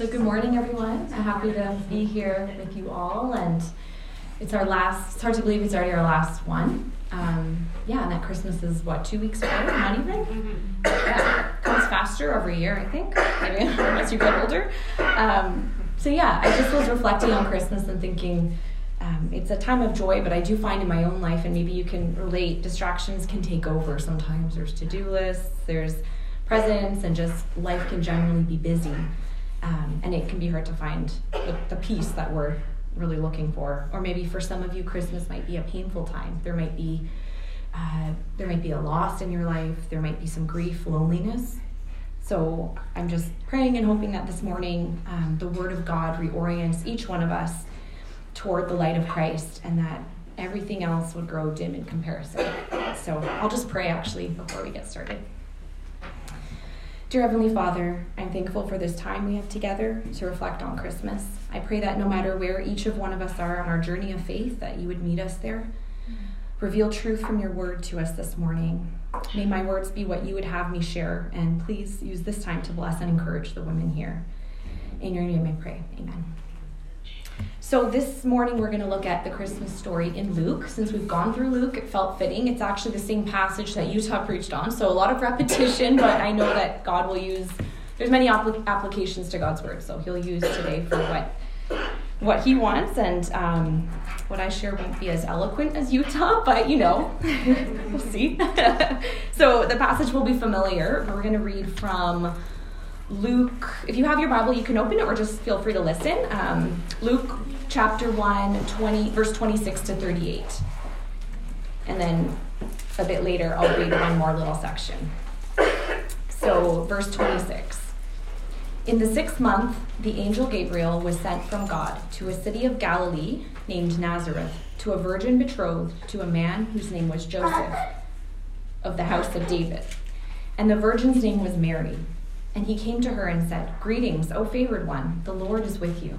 So, good morning, everyone. I'm happy to be here with you all. And it's our last, it's hard to believe it's already our last one. Um, yeah, and that Christmas is what, two weeks away? Not even? Mm-hmm. Yeah, comes faster every year, I think, maybe as you get older. Um, so, yeah, I just was reflecting on Christmas and thinking, um, it's a time of joy, but I do find in my own life, and maybe you can relate, distractions can take over sometimes. There's to do lists, there's presents, and just life can generally be busy. Um, and it can be hard to find the, the peace that we're really looking for. Or maybe for some of you, Christmas might be a painful time. There might be uh, there might be a loss in your life. There might be some grief, loneliness. So I'm just praying and hoping that this morning um, the Word of God reorients each one of us toward the light of Christ, and that everything else would grow dim in comparison. So I'll just pray actually before we get started. Dear Heavenly Father, I'm thankful for this time we have together to reflect on Christmas. I pray that no matter where each of one of us are on our journey of faith, that you would meet us there. Reveal truth from your word to us this morning. May my words be what you would have me share, and please use this time to bless and encourage the women here. In your name I pray. Amen. So, this morning we're going to look at the Christmas story in Luke. Since we've gone through Luke, it felt fitting. It's actually the same passage that Utah preached on, so a lot of repetition, but I know that God will use, there's many apl- applications to God's word, so He'll use today for what what he wants and um, what i share won't be as eloquent as utah but you know we'll see so the passage will be familiar we're going to read from luke if you have your bible you can open it or just feel free to listen um, luke chapter 1, 20, verse 26 to 38. And then a bit later, I'll read one more little section. So, verse 26. In the sixth month, the angel Gabriel was sent from God to a city of Galilee named Nazareth to a virgin betrothed to a man whose name was Joseph of the house of David. And the virgin's name was Mary. And he came to her and said, Greetings, O favored one, the Lord is with you.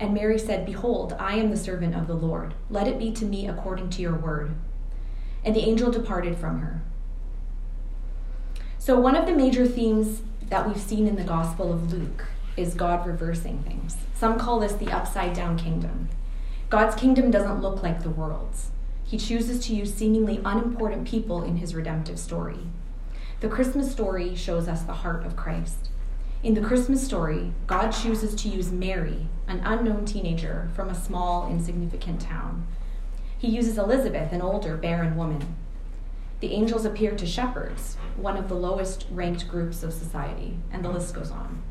And Mary said, Behold, I am the servant of the Lord. Let it be to me according to your word. And the angel departed from her. So, one of the major themes that we've seen in the Gospel of Luke is God reversing things. Some call this the upside down kingdom. God's kingdom doesn't look like the world's. He chooses to use seemingly unimportant people in his redemptive story. The Christmas story shows us the heart of Christ. In the Christmas story, God chooses to use Mary, an unknown teenager from a small, insignificant town. He uses Elizabeth, an older, barren woman. The angels appear to shepherds, one of the lowest ranked groups of society, and the list goes on.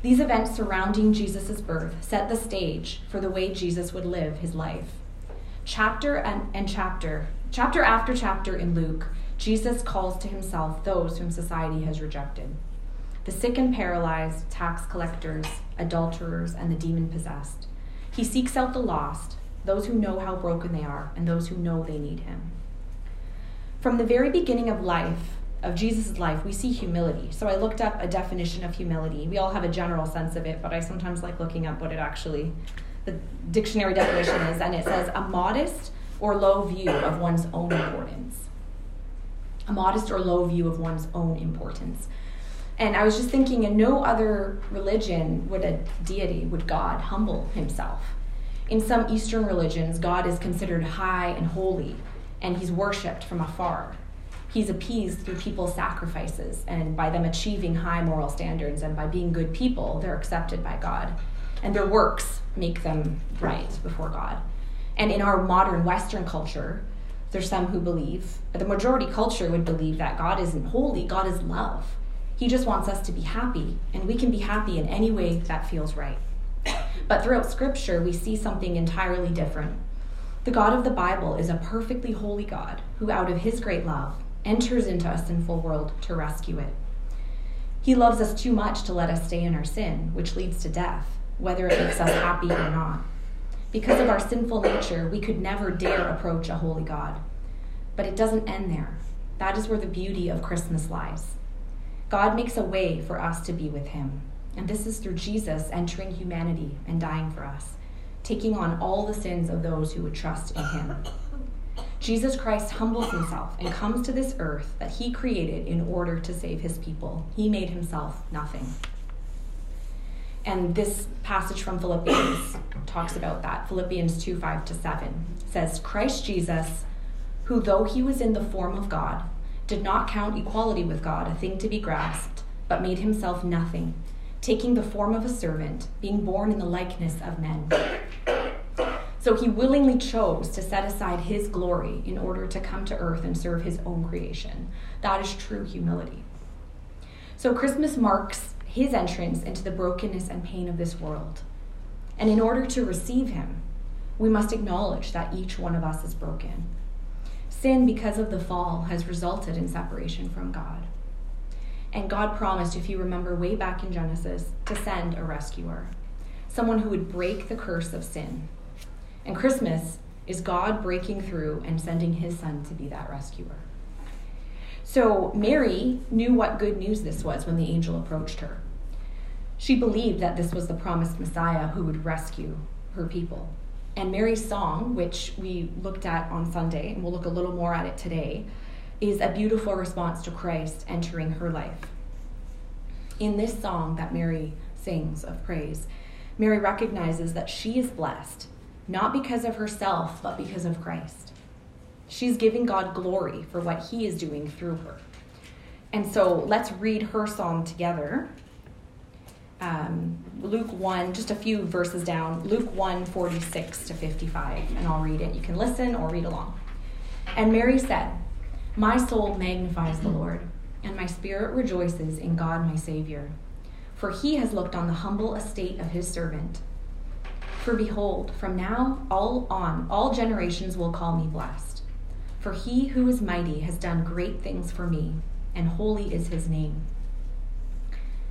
These events surrounding Jesus' birth set the stage for the way Jesus would live his life. Chapter and, and chapter, chapter after chapter in Luke, Jesus calls to himself those whom society has rejected the sick and paralyzed, tax collectors, adulterers, and the demon possessed. He seeks out the lost, those who know how broken they are, and those who know they need him. From the very beginning of life, of Jesus' life, we see humility. So I looked up a definition of humility. We all have a general sense of it, but I sometimes like looking up what it actually, the dictionary definition is, and it says a modest or low view of one's own importance. A modest or low view of one's own importance. And I was just thinking, in no other religion would a deity, would God humble himself. In some Eastern religions, God is considered high and holy, and he's worshipped from afar. He's appeased through people's sacrifices, and by them achieving high moral standards, and by being good people, they're accepted by God. And their works make them right before God. And in our modern Western culture, there's some who believe, the majority culture would believe that God isn't holy, God is love. He just wants us to be happy, and we can be happy in any way that feels right. But throughout Scripture, we see something entirely different. The God of the Bible is a perfectly holy God who, out of his great love, enters into a sinful world to rescue it. He loves us too much to let us stay in our sin, which leads to death, whether it makes us happy or not. Because of our sinful nature, we could never dare approach a holy God. But it doesn't end there. That is where the beauty of Christmas lies. God makes a way for us to be with Him, and this is through Jesus entering humanity and dying for us, taking on all the sins of those who would trust in Him. Jesus Christ humbles himself and comes to this earth that he created in order to save his people. He made himself nothing. And this passage from Philippians talks about that. Philippians 2 5 to 7 says, Christ Jesus, who though he was in the form of God, did not count equality with God a thing to be grasped, but made himself nothing, taking the form of a servant, being born in the likeness of men. So he willingly chose to set aside his glory in order to come to earth and serve his own creation. That is true humility. So Christmas marks his entrance into the brokenness and pain of this world. And in order to receive him, we must acknowledge that each one of us is broken. Sin, because of the fall, has resulted in separation from God. And God promised, if you remember way back in Genesis, to send a rescuer, someone who would break the curse of sin and Christmas is God breaking through and sending his son to be that rescuer. So Mary knew what good news this was when the angel approached her. She believed that this was the promised Messiah who would rescue her people. And Mary's song, which we looked at on Sunday, and we'll look a little more at it today, is a beautiful response to Christ entering her life. In this song that Mary sings of praise, Mary recognizes that she is blessed not because of herself, but because of Christ. She's giving God glory for what he is doing through her. And so let's read her song together. Um, Luke 1, just a few verses down, Luke 1 46 to 55, and I'll read it. You can listen or read along. And Mary said, My soul magnifies the Lord, and my spirit rejoices in God my Savior, for he has looked on the humble estate of his servant. For behold, from now all on, all generations will call me blessed. For he who is mighty has done great things for me, and holy is his name.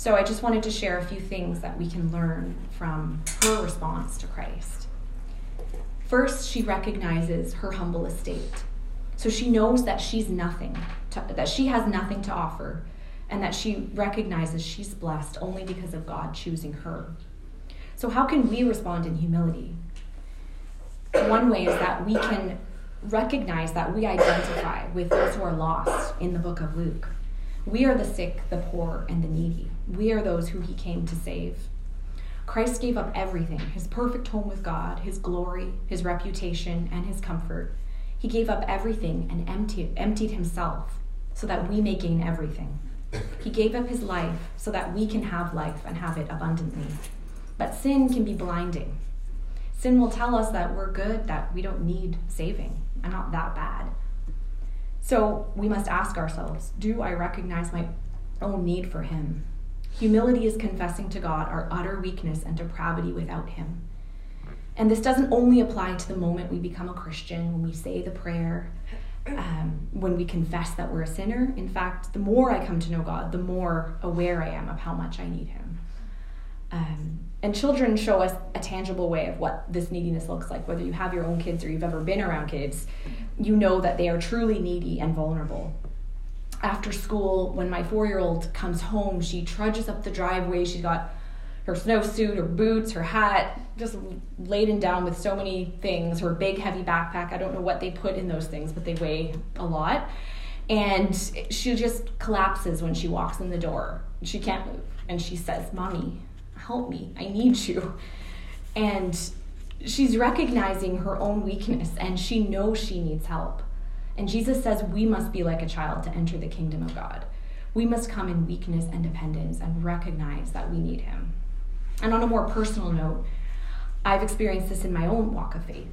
So I just wanted to share a few things that we can learn from her response to Christ. First, she recognizes her humble estate. So she knows that she's nothing, to, that she has nothing to offer, and that she recognizes she's blessed only because of God choosing her. So, how can we respond in humility? one way is that we can recognize that we identify with those who are lost in the book of Luke. We are the sick, the poor, and the needy. We are those who he came to save. Christ gave up everything his perfect home with God, his glory, his reputation, and his comfort. He gave up everything and emptied, emptied himself so that we may gain everything. He gave up his life so that we can have life and have it abundantly. But sin can be blinding. Sin will tell us that we're good, that we don't need saving. I'm not that bad. So we must ask ourselves do I recognize my own need for Him? Humility is confessing to God our utter weakness and depravity without Him. And this doesn't only apply to the moment we become a Christian, when we say the prayer, um, when we confess that we're a sinner. In fact, the more I come to know God, the more aware I am of how much I need Him. Um, and children show us a tangible way of what this neediness looks like whether you have your own kids or you've ever been around kids you know that they are truly needy and vulnerable after school when my four year old comes home she trudges up the driveway she's got her snowsuit, her boots, her hat, just laden down with so many things, her big heavy backpack. I don't know what they put in those things, but they weigh a lot. And she just collapses when she walks in the door. She can't move. And she says, Mommy, help me. I need you. And she's recognizing her own weakness and she knows she needs help. And Jesus says we must be like a child to enter the kingdom of God. We must come in weakness and dependence and recognize that we need Him. And on a more personal note, I've experienced this in my own walk of faith.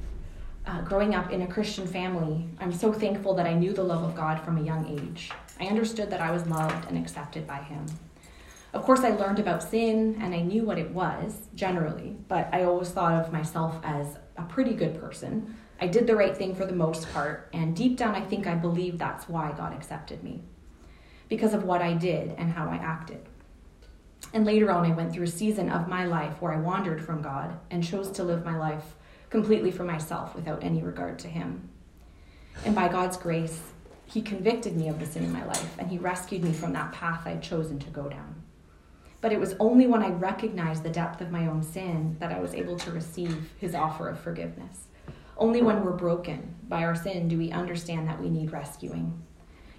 Uh, growing up in a Christian family, I'm so thankful that I knew the love of God from a young age. I understood that I was loved and accepted by Him. Of course, I learned about sin and I knew what it was generally, but I always thought of myself as a pretty good person. I did the right thing for the most part, and deep down, I think I believe that's why God accepted me because of what I did and how I acted. And later on, I went through a season of my life where I wandered from God and chose to live my life completely for myself without any regard to Him. And by God's grace, He convicted me of the sin in my life and He rescued me from that path I'd chosen to go down. But it was only when I recognized the depth of my own sin that I was able to receive his offer of forgiveness. Only when we're broken by our sin do we understand that we need rescuing.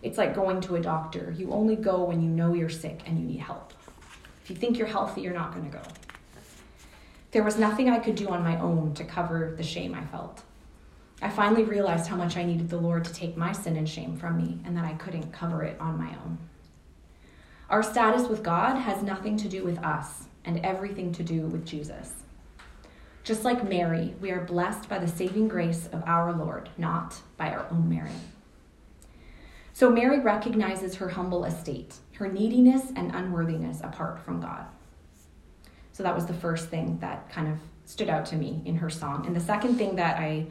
It's like going to a doctor. You only go when you know you're sick and you need help. If you think you're healthy, you're not going to go. There was nothing I could do on my own to cover the shame I felt. I finally realized how much I needed the Lord to take my sin and shame from me and that I couldn't cover it on my own. Our status with God has nothing to do with us and everything to do with Jesus. Just like Mary, we are blessed by the saving grace of our Lord, not by our own merit. So Mary recognizes her humble estate, her neediness and unworthiness apart from God. So that was the first thing that kind of stood out to me in her song. And the second thing that I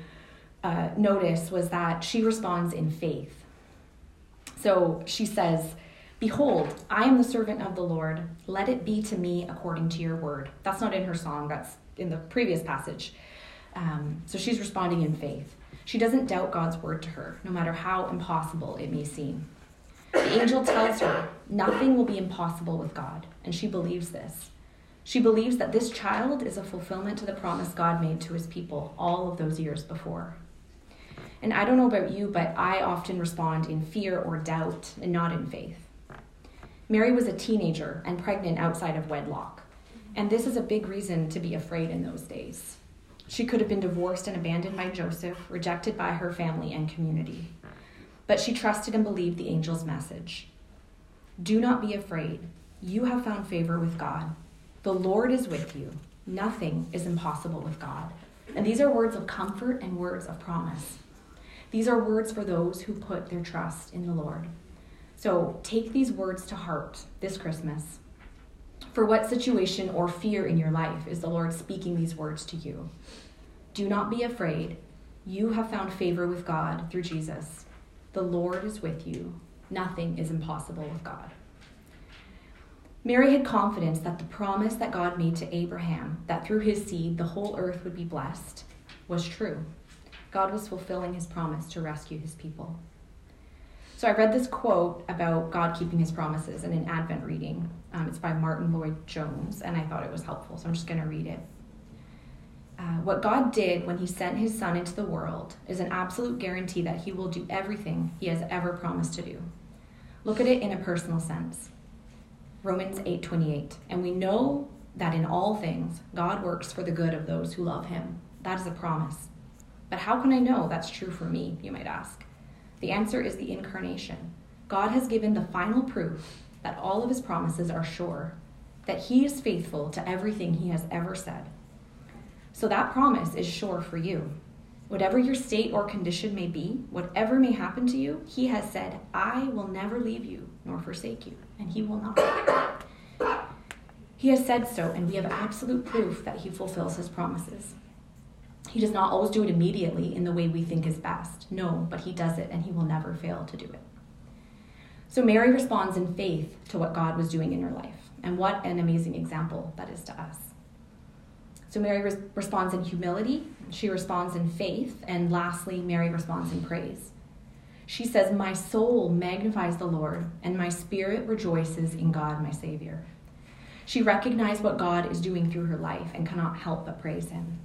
uh, noticed was that she responds in faith. So she says, Behold, I am the servant of the Lord. Let it be to me according to your word. That's not in her song, that's in the previous passage. Um, so she's responding in faith. She doesn't doubt God's word to her, no matter how impossible it may seem. The angel tells her nothing will be impossible with God, and she believes this. She believes that this child is a fulfillment to the promise God made to his people all of those years before. And I don't know about you, but I often respond in fear or doubt and not in faith. Mary was a teenager and pregnant outside of wedlock. And this is a big reason to be afraid in those days. She could have been divorced and abandoned by Joseph, rejected by her family and community. But she trusted and believed the angel's message. Do not be afraid. You have found favor with God. The Lord is with you. Nothing is impossible with God. And these are words of comfort and words of promise. These are words for those who put their trust in the Lord. So take these words to heart this Christmas. For what situation or fear in your life is the Lord speaking these words to you? Do not be afraid. You have found favor with God through Jesus. The Lord is with you. Nothing is impossible with God. Mary had confidence that the promise that God made to Abraham, that through his seed the whole earth would be blessed, was true. God was fulfilling his promise to rescue his people. So I read this quote about God keeping his promises in an Advent reading. Um, it's by Martyn Lloyd-Jones, and I thought it was helpful, so I'm just going to read it. Uh, what God did when he sent his son into the world is an absolute guarantee that he will do everything he has ever promised to do. Look at it in a personal sense. Romans 8:28. And we know that in all things God works for the good of those who love him. That is a promise. But how can I know that's true for me, you might ask? The answer is the incarnation. God has given the final proof that all of his promises are sure, that he is faithful to everything he has ever said. So that promise is sure for you. Whatever your state or condition may be, whatever may happen to you, he has said, I will never leave you nor forsake you, and he will not. He has said so, and we have absolute proof that he fulfills his promises. He does not always do it immediately in the way we think is best. No, but he does it and he will never fail to do it. So Mary responds in faith to what God was doing in her life. And what an amazing example that is to us. So Mary res- responds in humility, she responds in faith, and lastly, Mary responds in praise. She says, My soul magnifies the Lord, and my spirit rejoices in God, my Savior. She recognized what God is doing through her life and cannot help but praise him.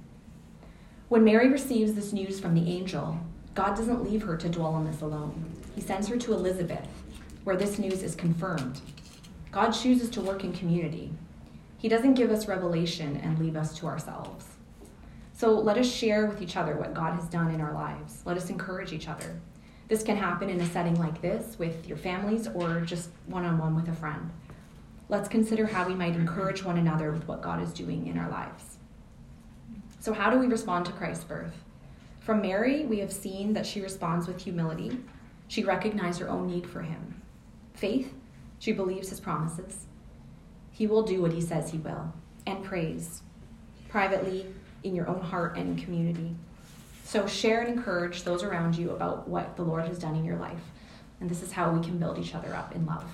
When Mary receives this news from the angel, God doesn't leave her to dwell on this alone. He sends her to Elizabeth, where this news is confirmed. God chooses to work in community. He doesn't give us revelation and leave us to ourselves. So let us share with each other what God has done in our lives. Let us encourage each other. This can happen in a setting like this with your families or just one on one with a friend. Let's consider how we might encourage one another with what God is doing in our lives. So, how do we respond to Christ's birth? From Mary, we have seen that she responds with humility. She recognized her own need for him. Faith, she believes his promises. He will do what he says he will. And praise, privately, in your own heart and in community. So share and encourage those around you about what the Lord has done in your life. And this is how we can build each other up in love.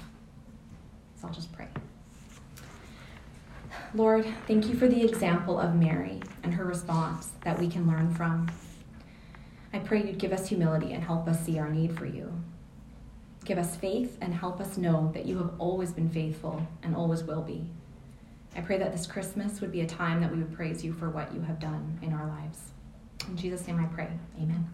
So I'll just pray. Lord, thank you for the example of Mary and her response that we can learn from. I pray you'd give us humility and help us see our need for you. Give us faith and help us know that you have always been faithful and always will be. I pray that this Christmas would be a time that we would praise you for what you have done in our lives. In Jesus' name I pray. Amen.